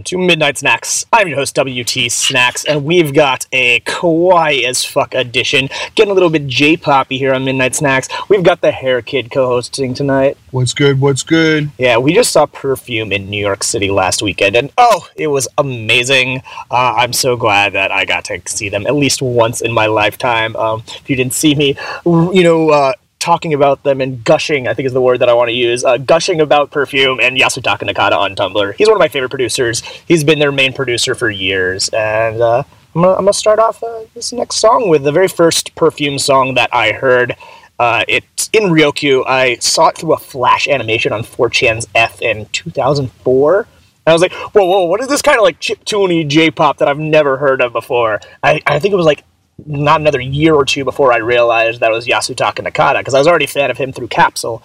Hello, hello, and welcome to Midnight Snacks. I'm your host, WT Snacks, and we've got a kawaii as fuck edition. Getting a little bit J poppy here on Midnight Snacks. We've got the Hair Kid co hosting tonight. What's good? What's good? Yeah, we just saw Perfume in New York City last weekend, and oh, it was amazing. Uh, I'm so glad that I got to see them at least once in my lifetime. Um, if you didn't see me, you know, uh, talking about them and gushing, I think is the word that I want to use, uh, gushing about Perfume and Yasutaka Nakata on Tumblr. He's one of my favorite producers. He's been their main producer for years. And uh, I'm going to start off uh, this next song with the very first Perfume song that I heard. Uh, it's in Ryokyu. I saw it through a flash animation on 4chan's F in 2004. And I was like, whoa, whoa, what is this kind of like chip chiptune J-pop that I've never heard of before? I, I think it was like not another year or two before I realized that was Yasutaka Nakata because I was already a fan of him through Capsule.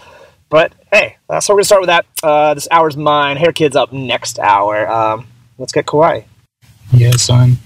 But hey, uh, so we're gonna start with that. Uh, this hour's mine. Hair Kid's up next hour. Um, let's get Kawaii. Yeah, son.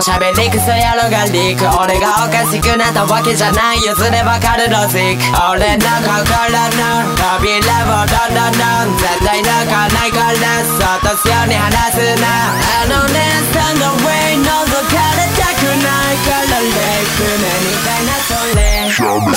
しゃべりクソ野郎がリーク。俺がおかしくなったわけじゃない譲ればかるロジック。俺の心の扉をどんどんどん絶対抜かないからそうとしように話すな。あのねスタンドウェ覗かれたくないから。レイク目みたいなそれ。Show me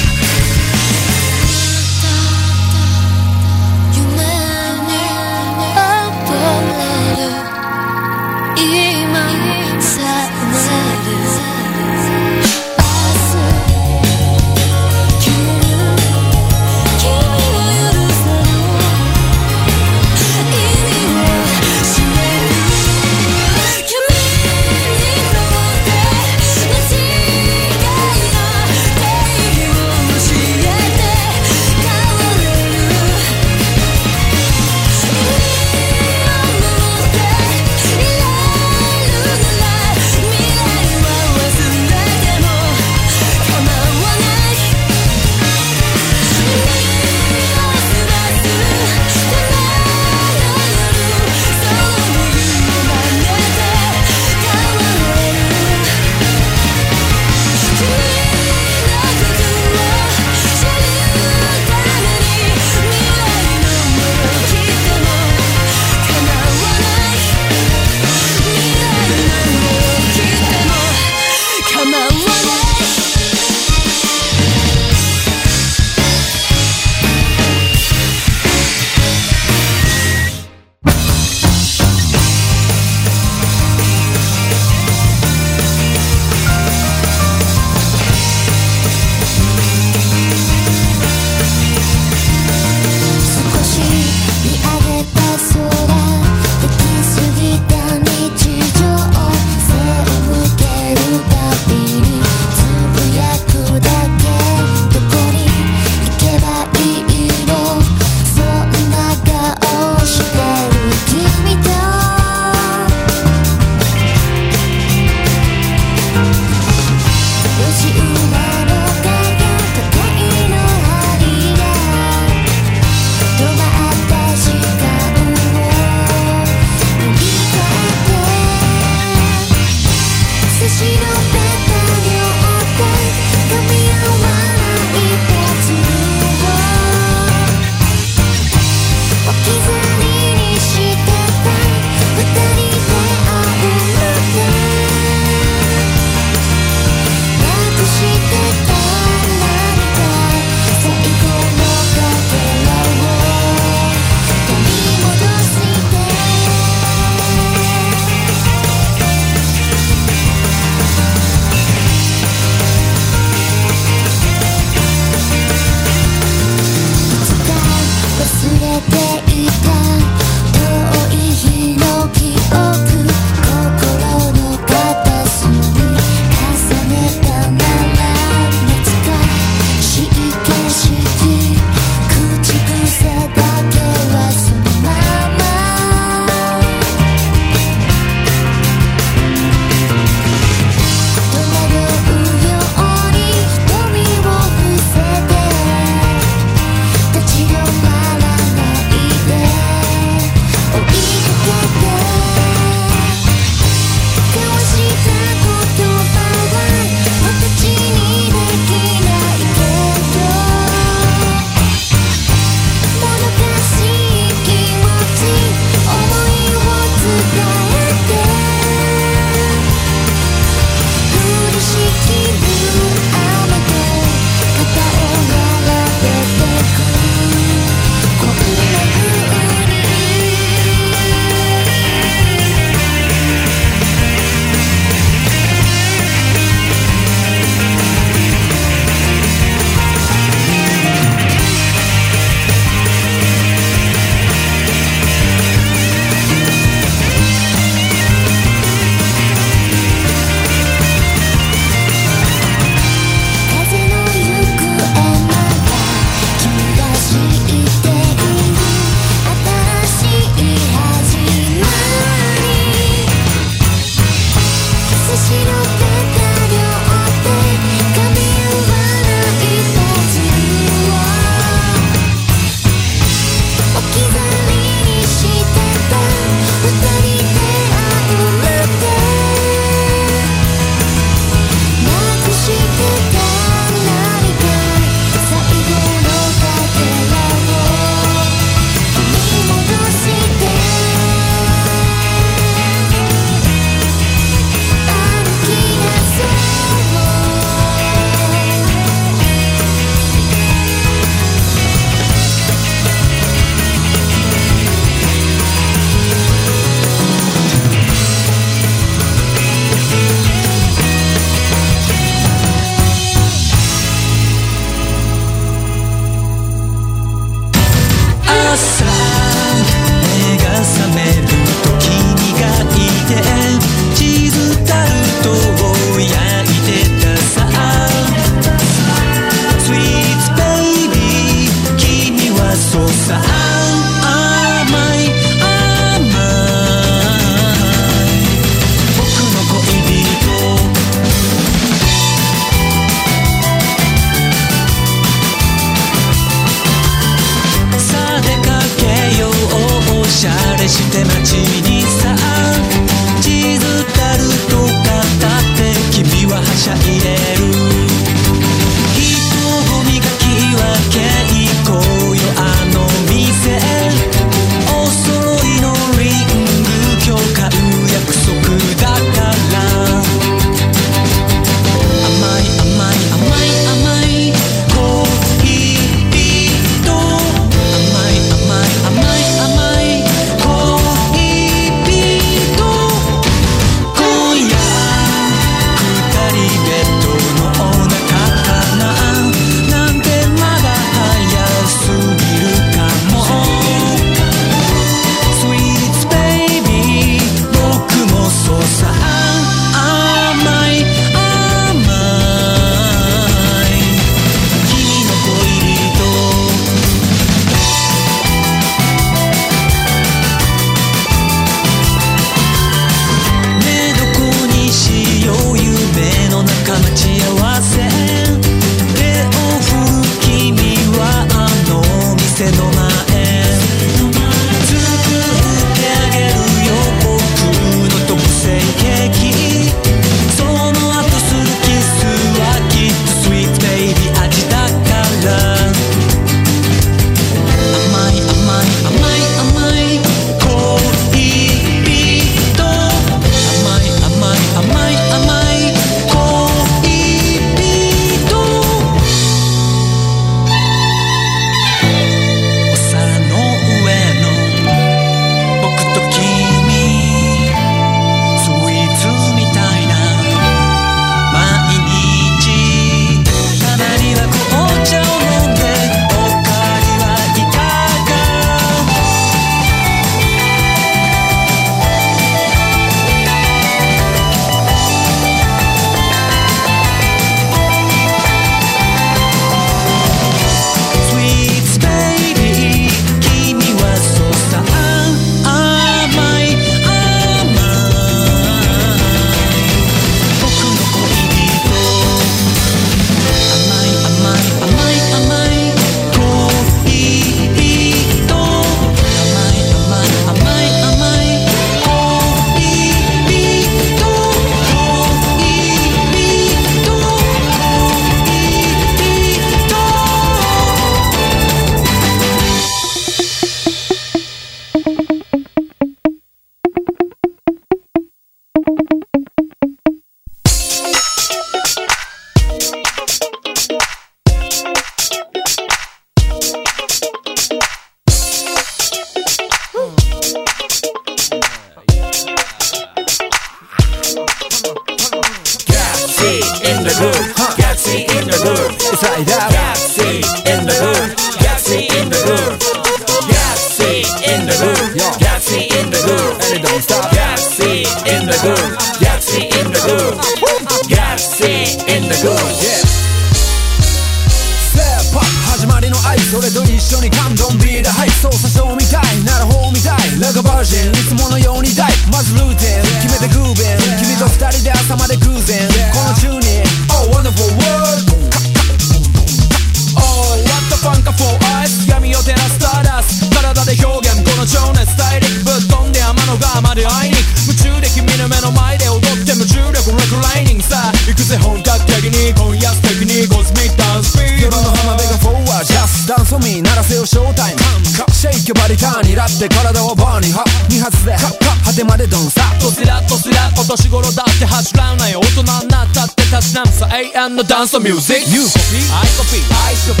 たしなんさ永遠のダンスミュージック You copy I copy I copy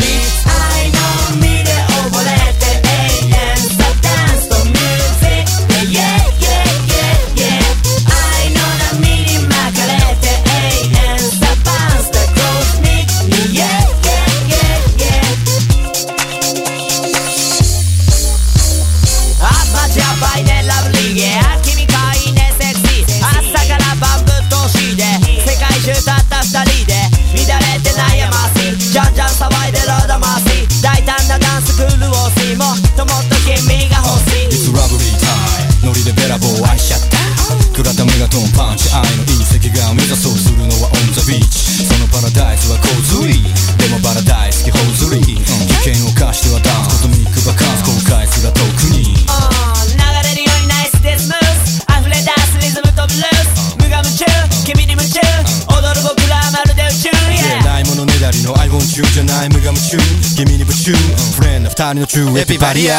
愛の海で溺れてトンパンチ愛の隕石が目指そうするのは on the beach そのパラダイスは洪水。でもパラダイス気ほずり、危険を冒してはダンスコズミックバカンス後悔すら遠くに。うん流れるようにナイスでスムース。溢れ出すリズムとブルース。無我夢中。君に夢中。踊る僕らまるで宇宙。ないものねだりの I want you じゃない無我夢中。君に夢中。フレンド二人の中エピバリア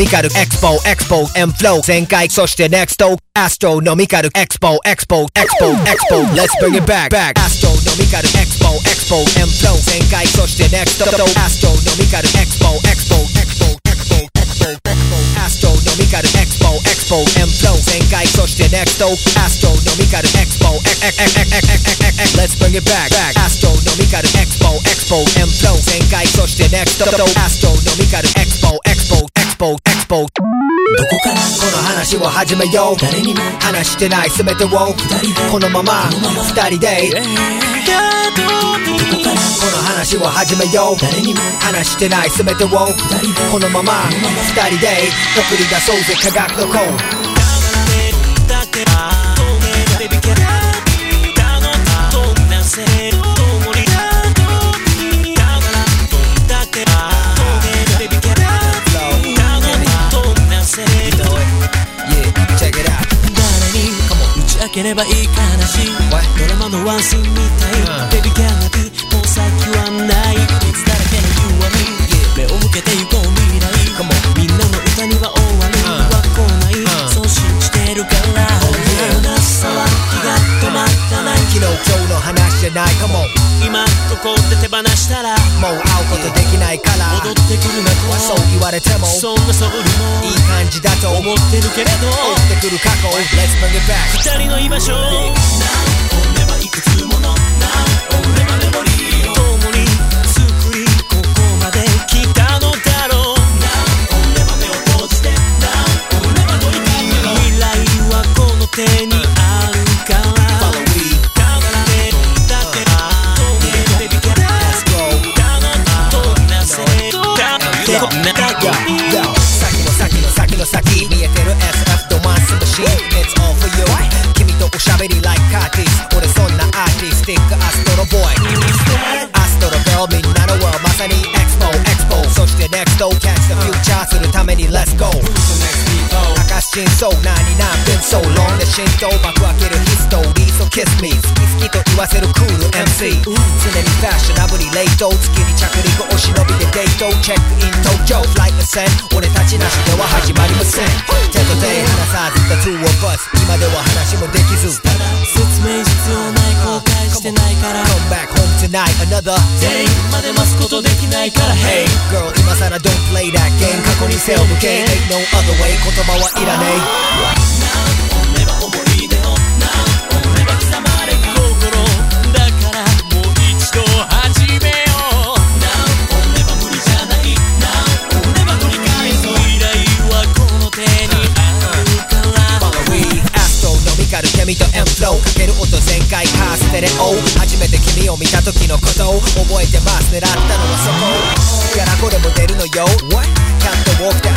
ミカルエクスポエクスポエンフロー全開そして NEXT アストロノミカルエクスポエクスポエクスポエクスポ Let's bring it back back アストロノミカルエクスポエクスポエンフロー全開そして NEXT アストロノミカルエクスポエクスポエクスポエクスポエクスポアストロノミカルエクスポエクスポエンフロー全開そして NEXT アストロノミカルエクスポエクスポ Let's bring it back back アストロノミカルエクスポエクスポエンフロー全開そして NEXT アストロノミカルエクスポどこからこの話を始めよう。誰にも話してない。全てを。このまま。二人で。どこから話を始めよう。誰にも話してない。全てを。このまま。二人で。送り出そうぜ。科学の子。ければいい話ドラマのワンシーンみたい、ベビーキャナビーもう先はない。傷だらけの弱み、目を向けて行こう未来。みんなの歌には終わり。は来ない、そう信じてるから。な騒ぎが止まらない。昨日今日の話じゃない。Come on 今ここで手放したらもう会うことできないから。戻ってくるなとそう言われてもそんな素振りもいい感じだと思ってるけれど追ってくる過去 Let's bring it back 二人の居場所いくつもの共に作りここまで来たのだろう。未来はこの手になだけ Yo, 先の先の先の先見えてる SF とマスのシン It's all for you 君とおしゃべり like カーティス俺そんなアーティスティックアストロボーイアストロベルみんなの world まさに Expo Expo そして Next oh catch the future するために Let's go. 真相何何 been so long で浸透幕開けるヒストリー。So kiss me. 好き好きと言わせるクール MC 常にファッショナブリレート月に着陸お忍びでデートチェックイン東京フライト船俺たちなしでは始まりません。手と手離さず The two of us 今では話もできず。説明必要ない後悔してないから Come back home tonight another 全員まで待つことできないから Hey Girl 今さら don't play that game 過去に背を向け Ain't no other way 言葉はいらね心ノミカルケミと M フローかける音全開カーステレオ初めて君を見た時のことを覚えてます。狙ったのはそこ。やらこれも出るのよ。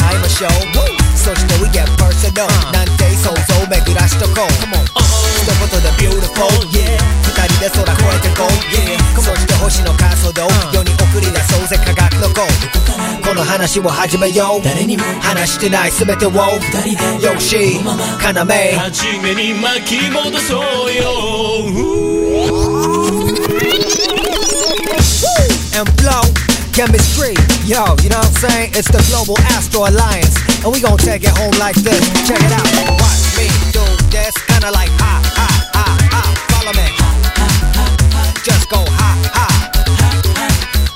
会いましょうそして We get personal なんて想像巡らしとこう一言で beautiful yeah. 二人で空越えて go yeah. そして星の加速度世に送り出そうぜ科学のコードこの話を始めよう。誰にも話してない全てを。二人でよし。要初めに巻き戻そうよ。And flow chemistry. Yo, you know what I'm saying? It's the Global Astro Alliance, and we gon' take it home like this. Check it out. Watch me do this, kinda like ha ha ha ha. Follow me. Just go ha ha.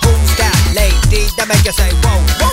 Who's that lady that make you say whoa whoa?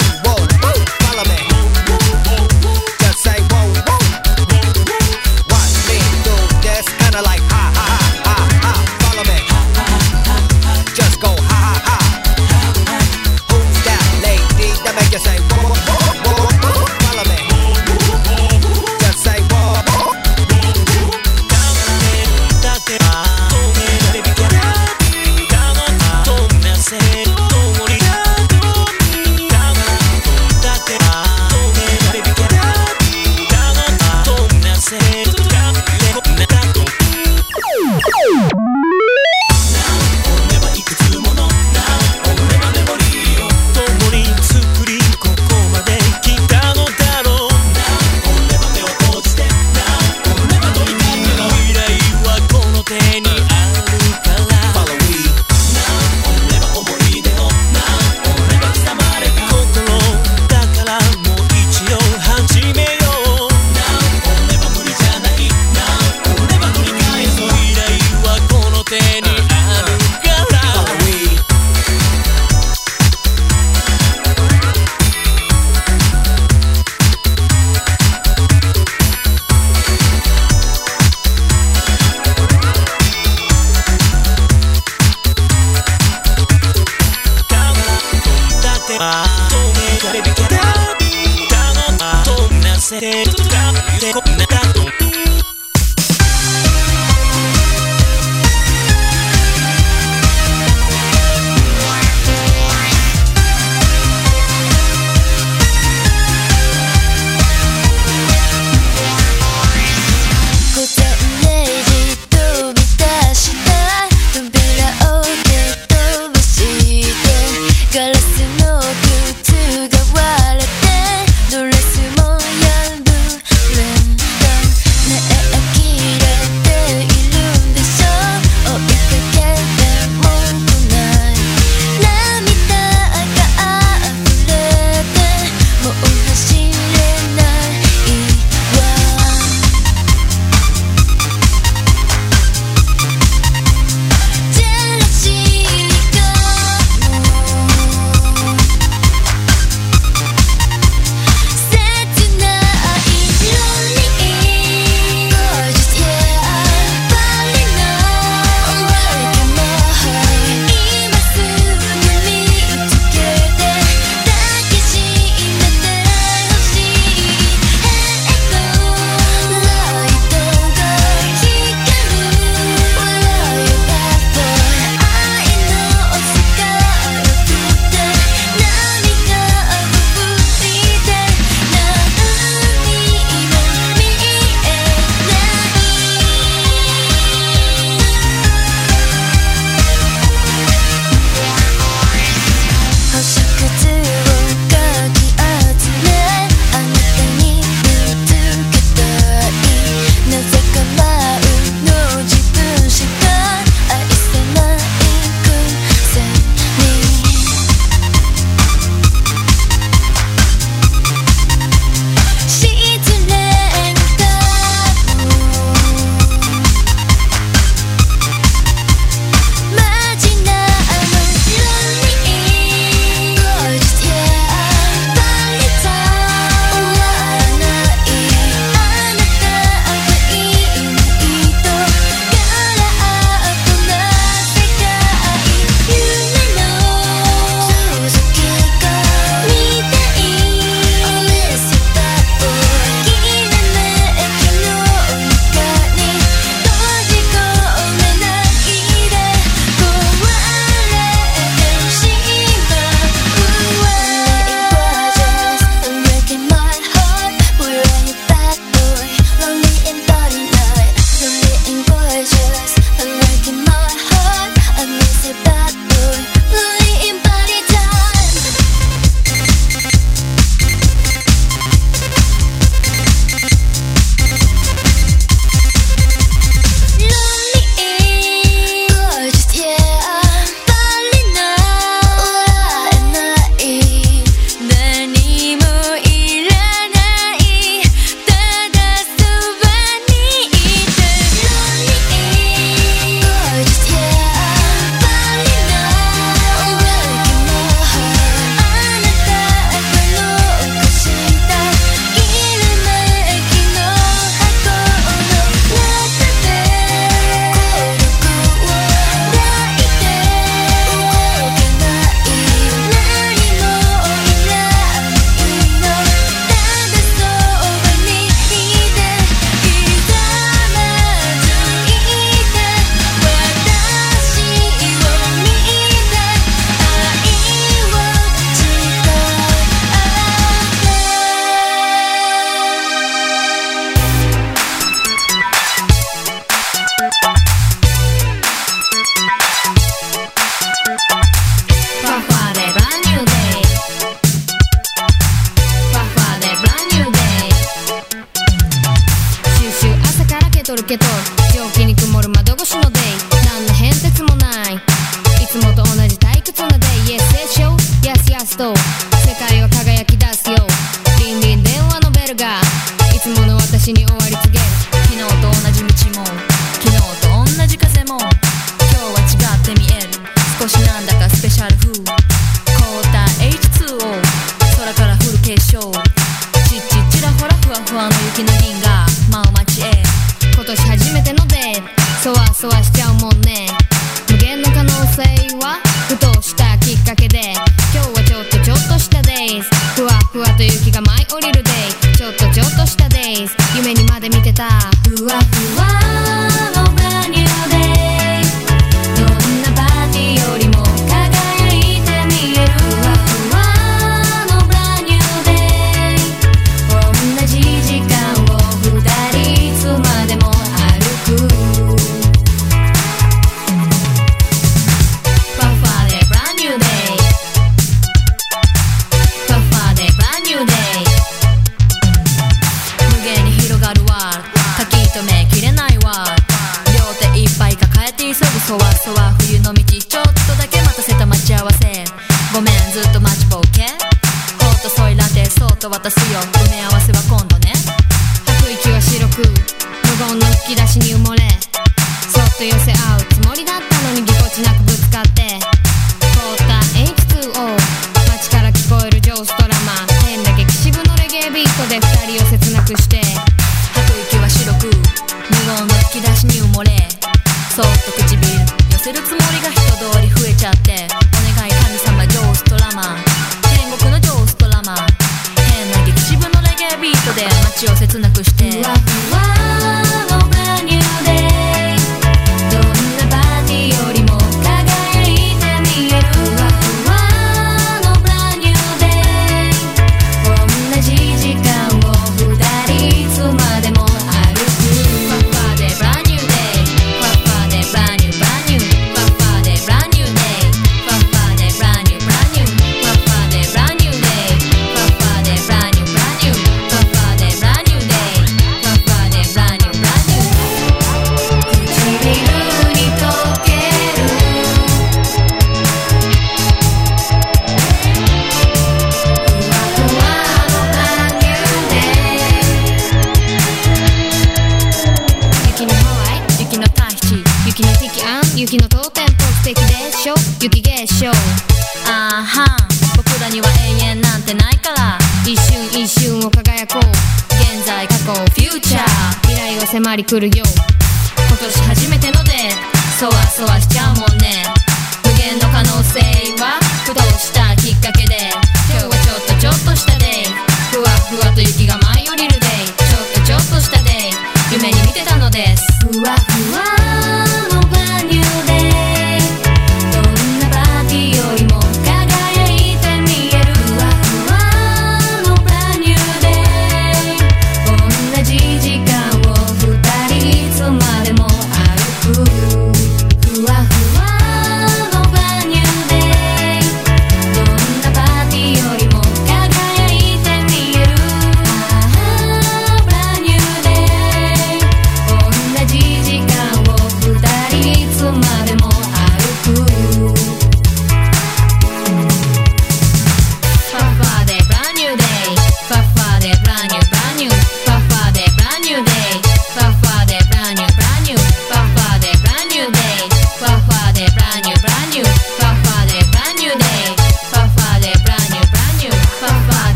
somebody could've.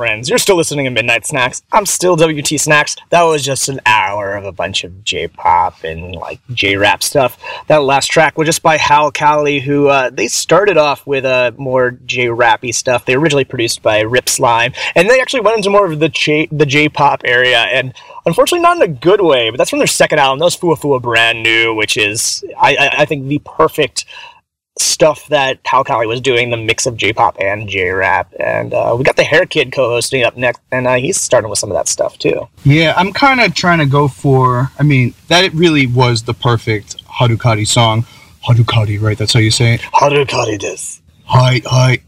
friends. You're still listening to Midnight Snacks. I'm still WT Snacks. That was just an hour of a bunch of J-pop and like J-rap stuff. That last track was just by Halcali, who uh, they started off with uh, more J-rappy stuff. They originally produced by Rip Slyme, and they actually went into more of the J- the J-pop area. And unfortunately not in a good way, but that's from their second album. That was Fua Fua Brand New, which is, I, I, I think, the perfect stuff that Halcali was doing, the mix of J-pop and J-rap, and uh, we got the Hair Kid co-hosting up next, and uh, he's starting with some of that stuff too. Yeah, I'm kind of trying to go for. I mean, that really was the perfect Hadukati song. Hadukati, right? That's how you say it. Hadukati this. Hi, hi.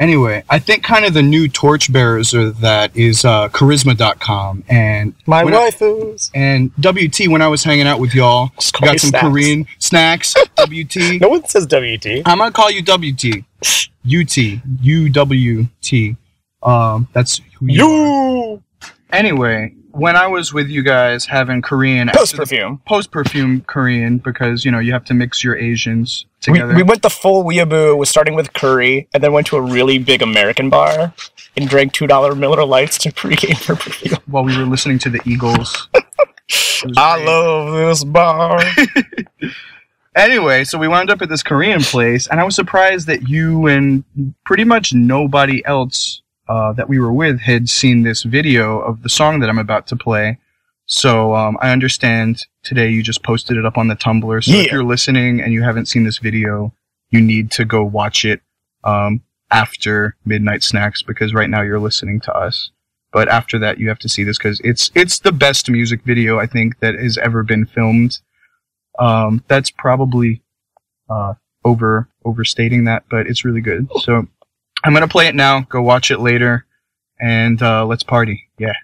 Anyway, I think kind of the new torchbearers of that is uh, charisma.com and My when I- and WT when I was hanging out with y'all. Got some Snacks. Korean snacks. WT. No one says WT. I'm gonna call you WT. UT. UWT. Um, that's who you. are. You Anyway, when I was with you guys having Korean post perfume. post perfume Korean because you know you have to mix your Asians We, together. we went the full weeaboo, was starting with curry, and then went to a really big American bar and drank two dollar Miller Lites to pregame for perfume. while we were listening to the Eagles. I great. love this bar. Anyway, so we wound up at this Korean place, and I was surprised that you and pretty much nobody else uh, that we were with had seen this video of the song that I'm about to play. So um, I understand today you just posted it up on the Tumblr. So if you're listening and you haven't seen this video, you need to go watch it um, after Midnight Snacks because right now you're listening to us. But after that, you have to see this because it's it's the best music video I think that has ever been filmed. Um, that's probably uh, over overstating that, but it's really good. So I'm gonna play it now. Go watch it later, and uh, let's party. Yeah.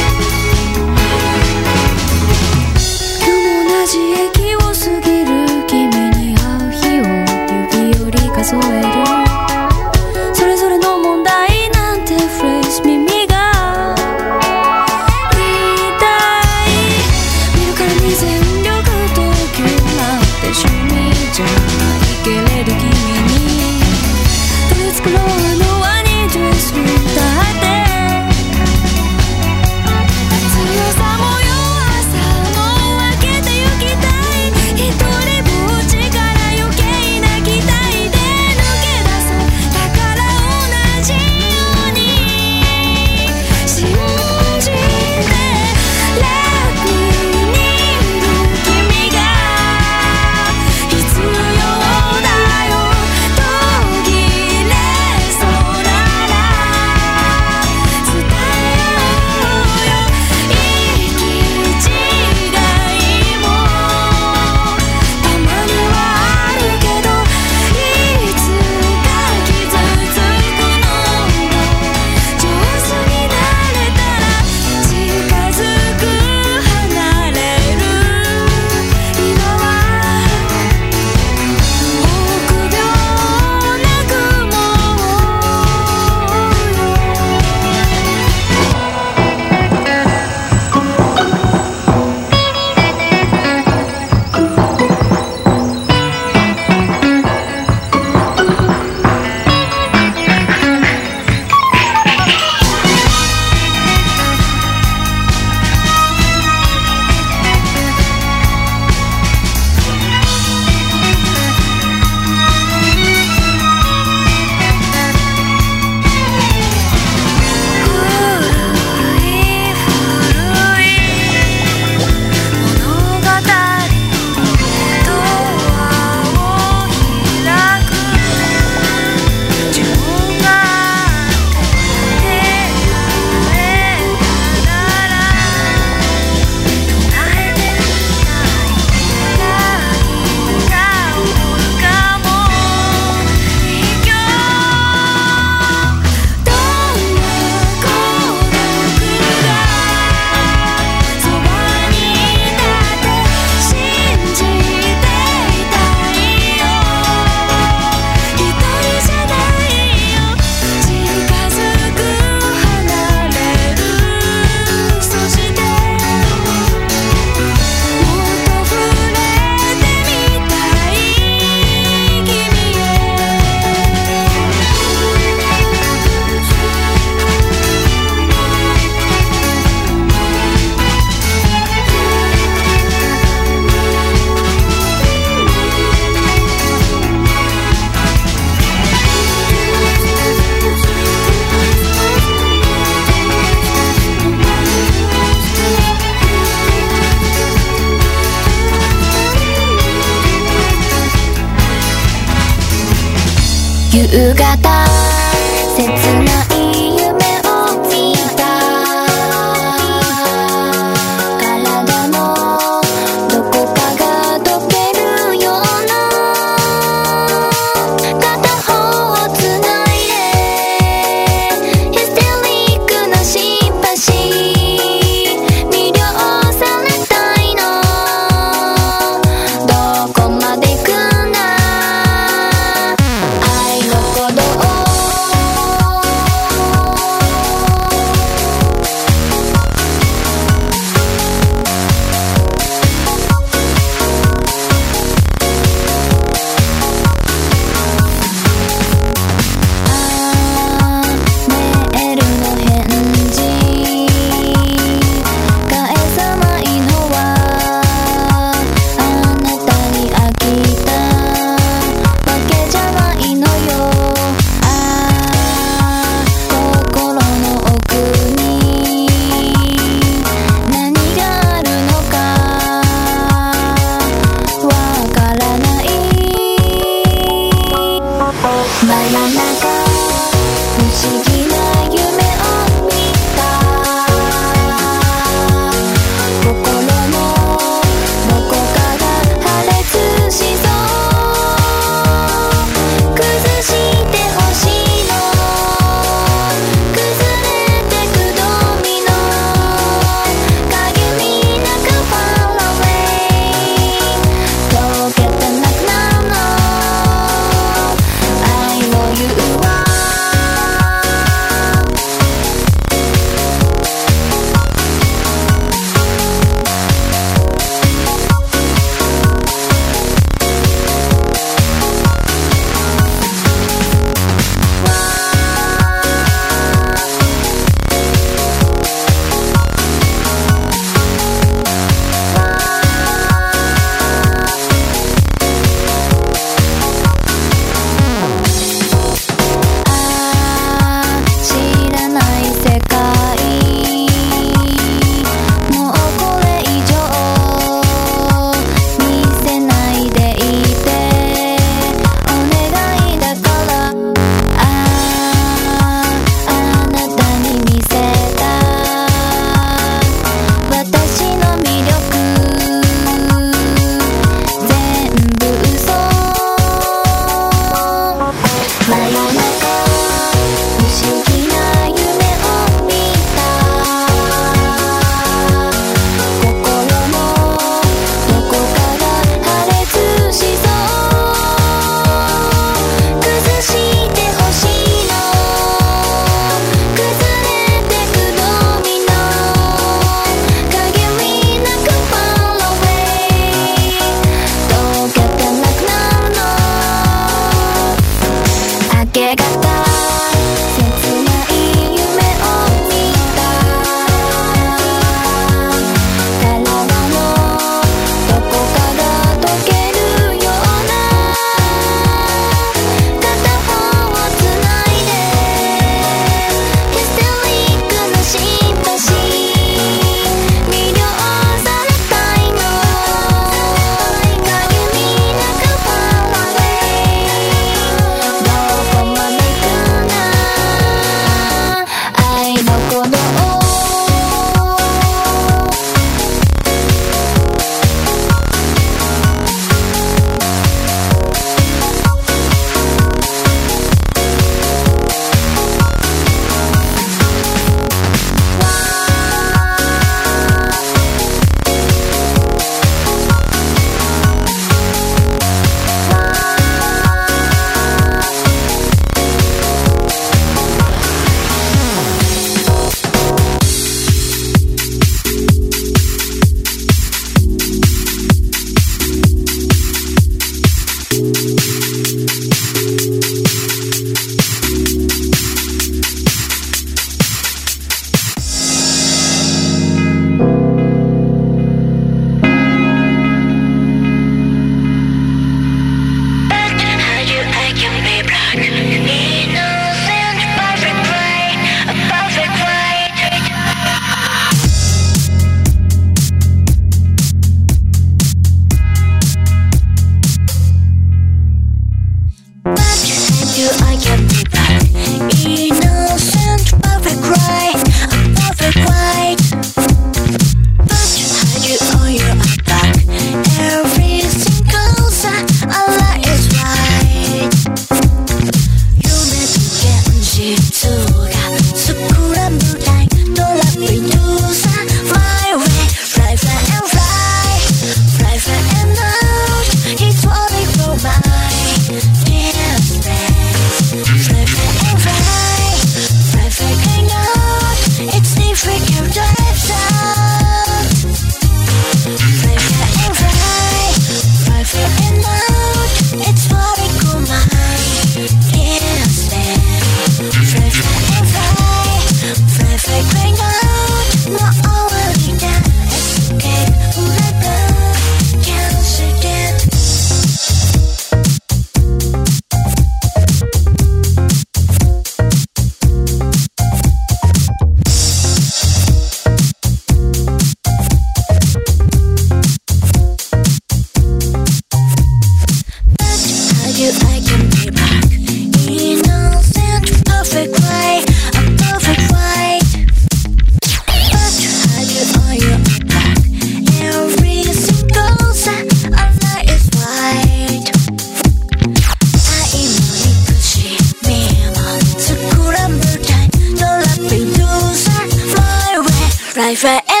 free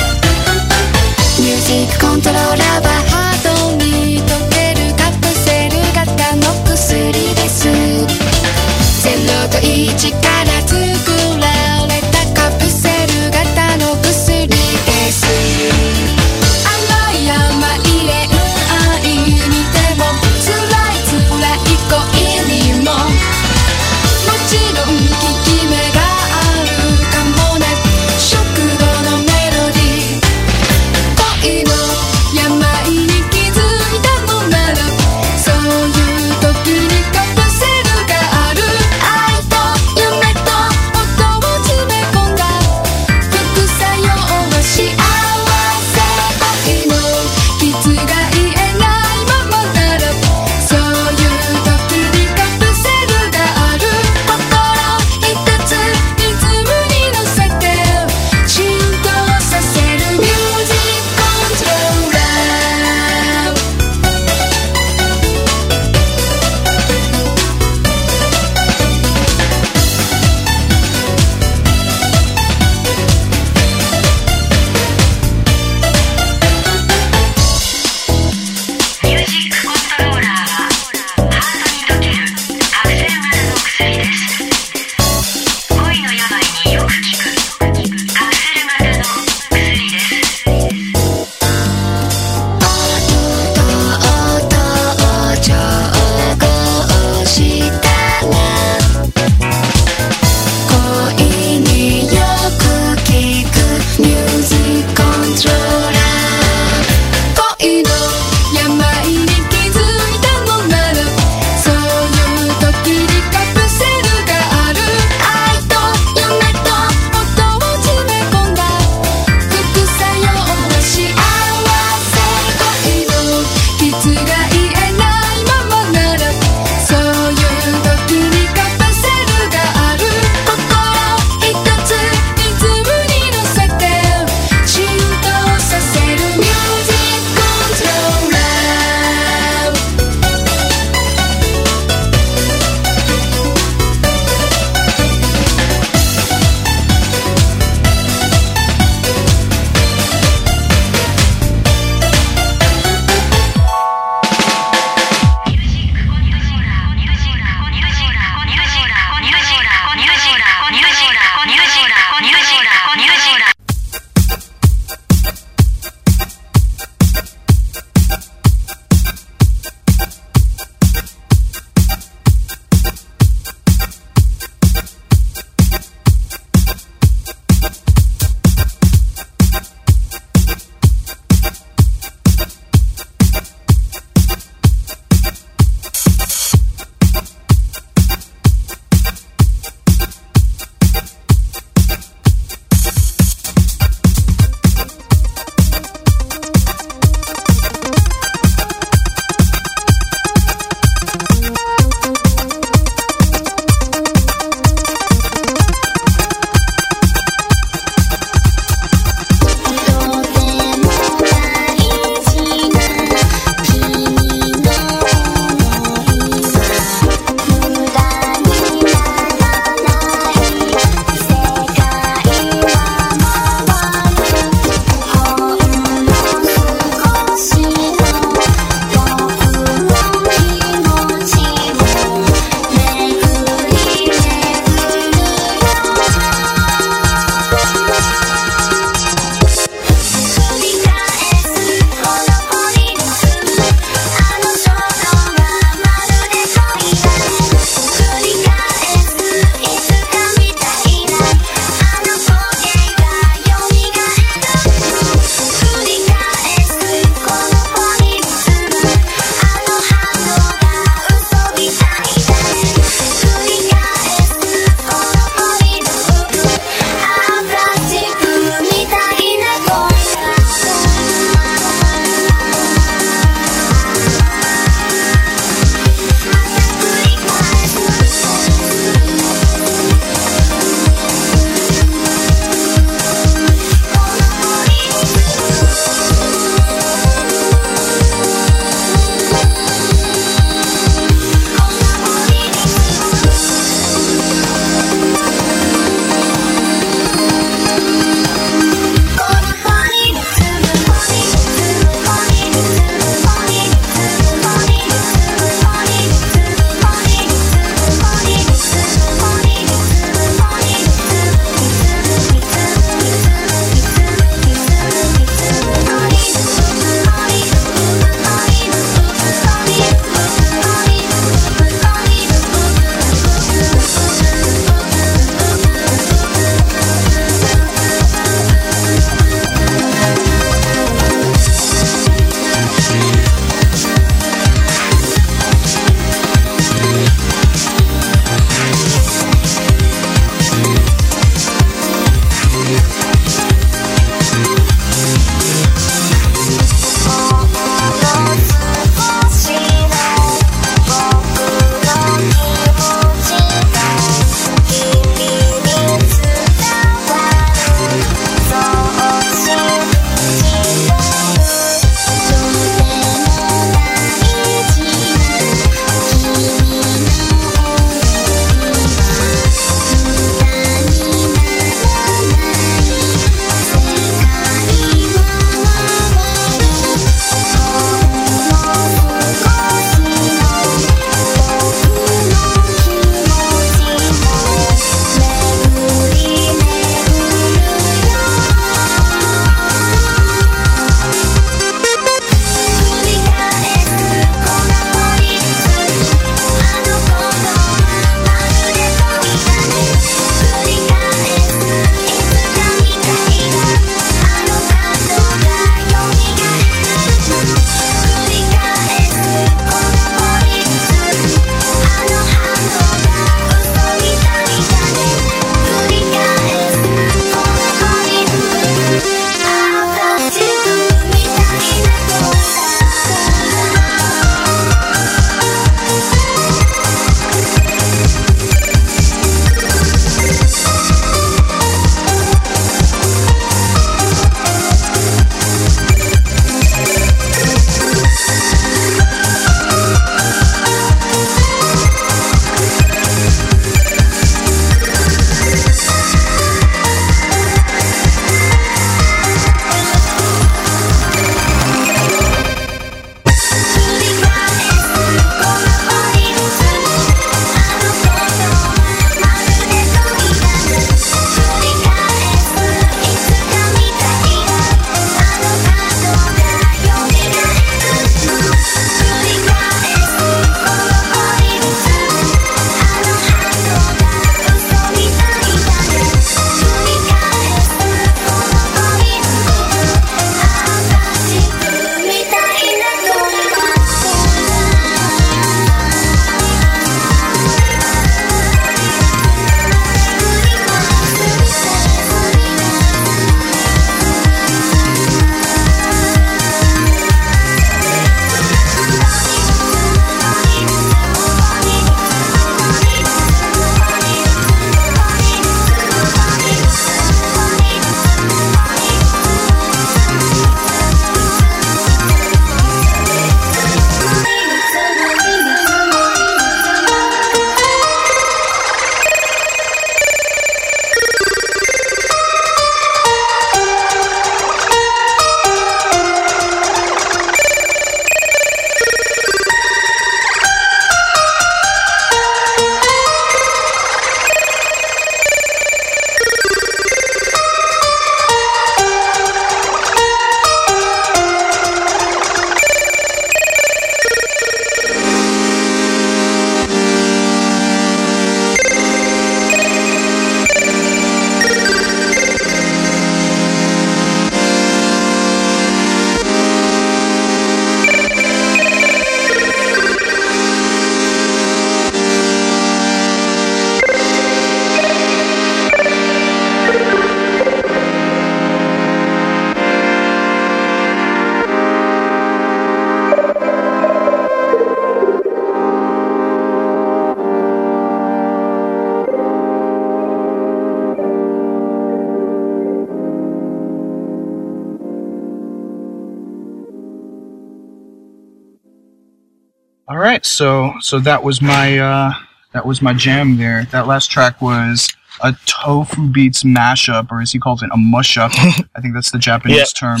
so that was my uh, that was my jam there. That last track was a tofu beats mashup, or as he calls it, a mushup. I think that's the Japanese Yeah. term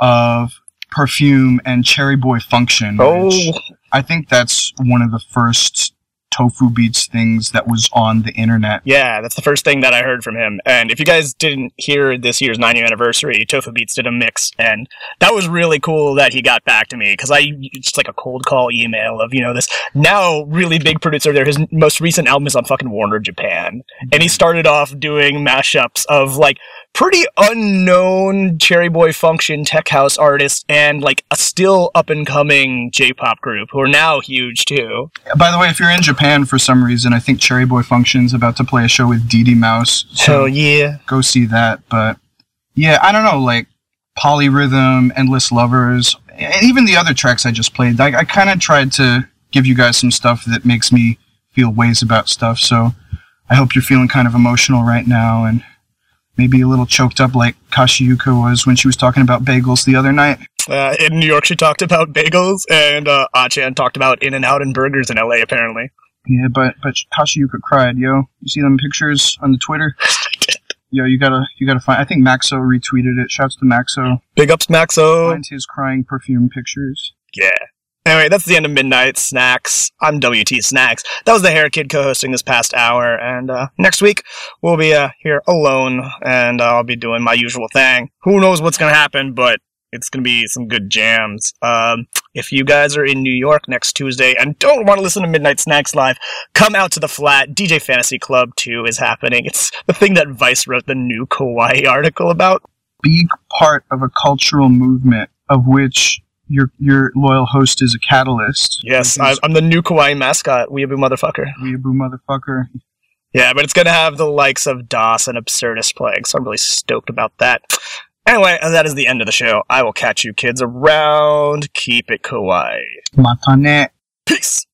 of perfume and Cherry Boy Function. Oh, I think that's one of the first tofu beats things that was on the internet. Yeah, that's the first thing that I heard from him. And if you guys didn't hear this year's 90th anniversary, Tofu Beats did a mix, and that was really cool that he got back to me because I just like a cold call email of you know this now really big producer there. His most recent album is on fucking Warner Japan, and he started off doing mashups of like pretty unknown Cherry Boy Function tech house artist and like a still up and coming J-pop group who are now huge too. By the way, if you're in Japan for some reason, I think Cherry Boy Function's about to play a show with De De Mouse. So yeah. go see that. But yeah, I don't know, like Polyrhythm, Endless Lovers, and even the other tracks I just played. I, I kind of tried to give you guys some stuff that makes me feel ways about stuff. So I hope you're feeling kind of emotional right now and maybe a little choked up like Kashiyuka was when she was talking about bagels the other night. Uh, in New York, she talked about bagels, and uh, A-chan talked about In-N-Out and burgers in LA. Apparently, Yeah, but but Kashiyuka cried, yo. You see them pictures on the Twitter? Yo, you gotta you gotta find. I think Maxo retweeted it. Shouts to Maxo. big ups, Maxo. Find his crying perfume pictures. Yeah. Anyway, that's the end of Midnight Snacks. I'm WT Snacks. That was the Hair Kid co-hosting this past hour, and uh, next week we'll be uh, here alone, and I'll be doing my usual thing. Who knows what's gonna happen, but it's gonna be some good jams. Um, if you guys are in New York next Tuesday and don't want to listen to Midnight Snacks live, come out to the flat. DJ Fantasy Club 2 is happening. It's the thing that Vice wrote the new Kawaii article about. big part of a cultural movement of which your your loyal host is a catalyst. Yes, I, is I'm the new Kawaii mascot, Weeaboo Motherfucker. Weeaboo motherfucker. Yeah, but it's gonna have the likes of DOS and Absurdist playing, so I'm really stoked about that. Anyway, that is the end of the show. I will catch you kids around. Keep it kawaii. Matane. Peace.